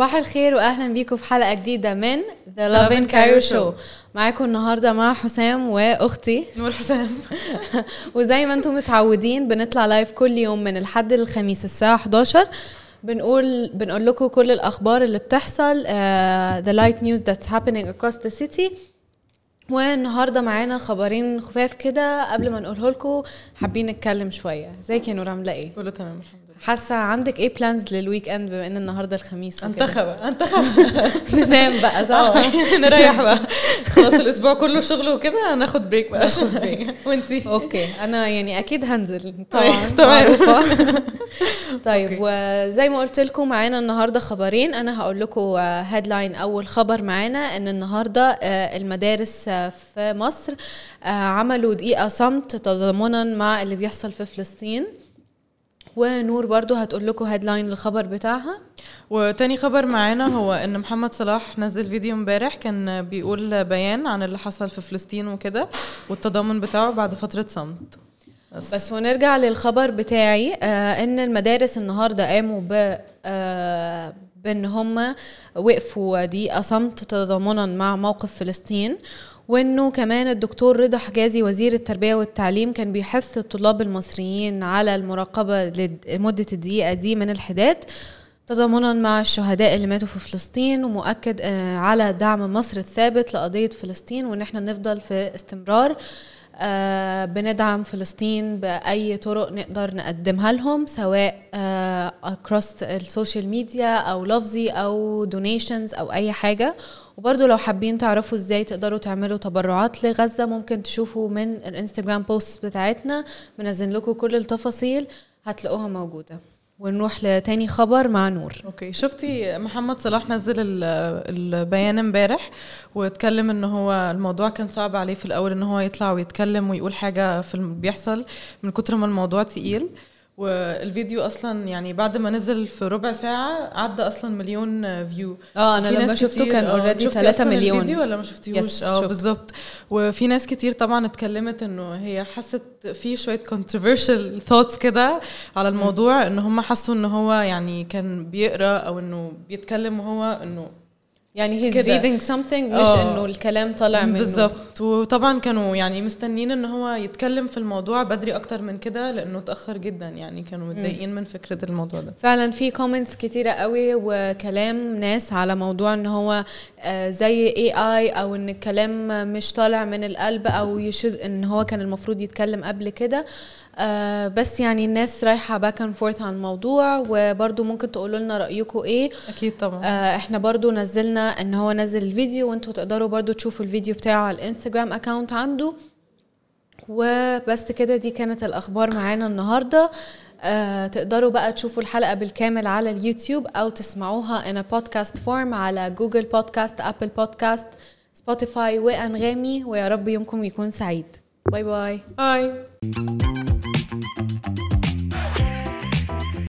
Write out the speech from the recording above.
صباح الخير واهلا بيكم في حلقة جديدة من the Lovin Cairo Show معاكم النهارده مع حسام وأختي. نور حسام. وزي ما أنتم متعودين بنطلع live كل يوم من الحد للخميس الساعة 11 بنقول بنقول لكم كل الأخبار اللي بتحصل the light news that's happening across the city. والنهارده معانا خبرين خفاف كده قبل ما نقوله لكم حابين نتكلم شوية. ازيك يا نور؟ عاملة إيه؟ كله تمام الحمد لله. حاسة عندك إيه plans لل weekend بما ان النهارده الخميس؟ وكده؟ انتخ انتخ. ننام بقى صح؟ نريح بقى. خلاص الأسبوع كله شغل وكده هناخد break بقى. وانتي؟ okay. أنا يعني أكيد هنزل. طبعا تمام. معروفة. طيب وزي ما قلت لكم معانا النهارده خبرين. أنا هقول لكم headline أول خبر معانا إن النهارده آه، المدارس آه، في مصر آه، عملوا دقيقة صمت تضامنا مع اللي بيحصل في فلسطين. ونور برضو هتقول لكم headline الخبر بتاعها. وتاني خبر معانا هو إن محمد صلاح نزل فيديو امبارح كان بيقول بيان عن اللي حصل في فلسطين وكده والتضامن بتاعه بعد فترة صمت. بس, بس ونرجع للخبر بتاعي آه إن المدارس النهارده قاموا ب آه بإن هم وقفوا دقيقة صمت تضامنا مع موقف فلسطين. وإنه كمان الدكتور رضا حجازي وزير التربية والتعليم كان بيحث الطلاب المصريين على المراقبة لمدة الدقيقة دي من الحداد تضامنا مع الشهداء اللي ماتوا في فلسطين ومؤكد آه، على دعم مصر الثابت لقضية فلسطين وإن إحنا نفضل في استمرار. بندعم فلسطين بأي طرق نقدر نقدمها لهم سواء آه، across ال social media أو لفظي أو donations أو أي حاجة. وبرضو لو حابين تعرفوا إزاي تقدروا تعملوا تبرعات لغزة ممكن تشوفوا من ال Instagram post بتاعتنا منزل لكم كل التفاصيل هتلاقوها موجودة. ونروح لتاني خبر مع نور. okay شفتي محمد صلاح نزل ال- البيان امبارح واتكلم إن هو الموضوع كان صعب عليه في الأول إن هو يطلع ويتكلم ويقول حاجة في الم- بيحصل من كتر ما الموضوع تقيل. والفيديو أصلا يعني بعد ما نزل في ربع ساعة عدى أصلا مليون view. آه أنا لما شفته كان آه، already شفتي 3 أصلاً مليون. الفيديو ولا ما شفتيهوش؟ آه. بالظبط. وفي ناس كتير طبعا اتكلمت إنه هي حست في شوية controversial thoughts كده على الموضوع إن هم حسوا إن هو يعني كان بيقرأ أو إنه بيتكلم وهو إنه يعني كده. reading something مش آه. إنه الكلام طالع منه. بالظبط. وطبعا كانوا يعني مستنين إن هو يتكلم في الموضوع بدري أكتر من كده لأنه اتأخر جدا يعني كانوا متضايقين من فكرة الموضوع ده. فعلا في كومنتس كتيرة قوي وكلام ناس على موضوع إن هو آه، زي اي اي أو إن الكلام مش طالع من القلب أو يشد إن هو كان المفروض يتكلم قبل كده. آه، بس يعني الناس رايحة back and forth عن الموضوع وبرضو ممكن تقولوا لنا رأيكم إيه. أكيد طبعا. آه، إحنا برضو نزلنا إن هو نزل الفيديو وانتوا تقدروا برضو تشوفوا الفيديو بتاعه على ال Instagram account عنده. وبس كده دي كانت الأخبار معانا النهارده. آه تقدروا بقى تشوفوا الحلقة بالكامل على اليوتيوب أو تسمعوها in podcast form على Google Podcast Apple Podcast Spotify وأنغامي. ويا رب يومكم يكون سعيد. bye bye bye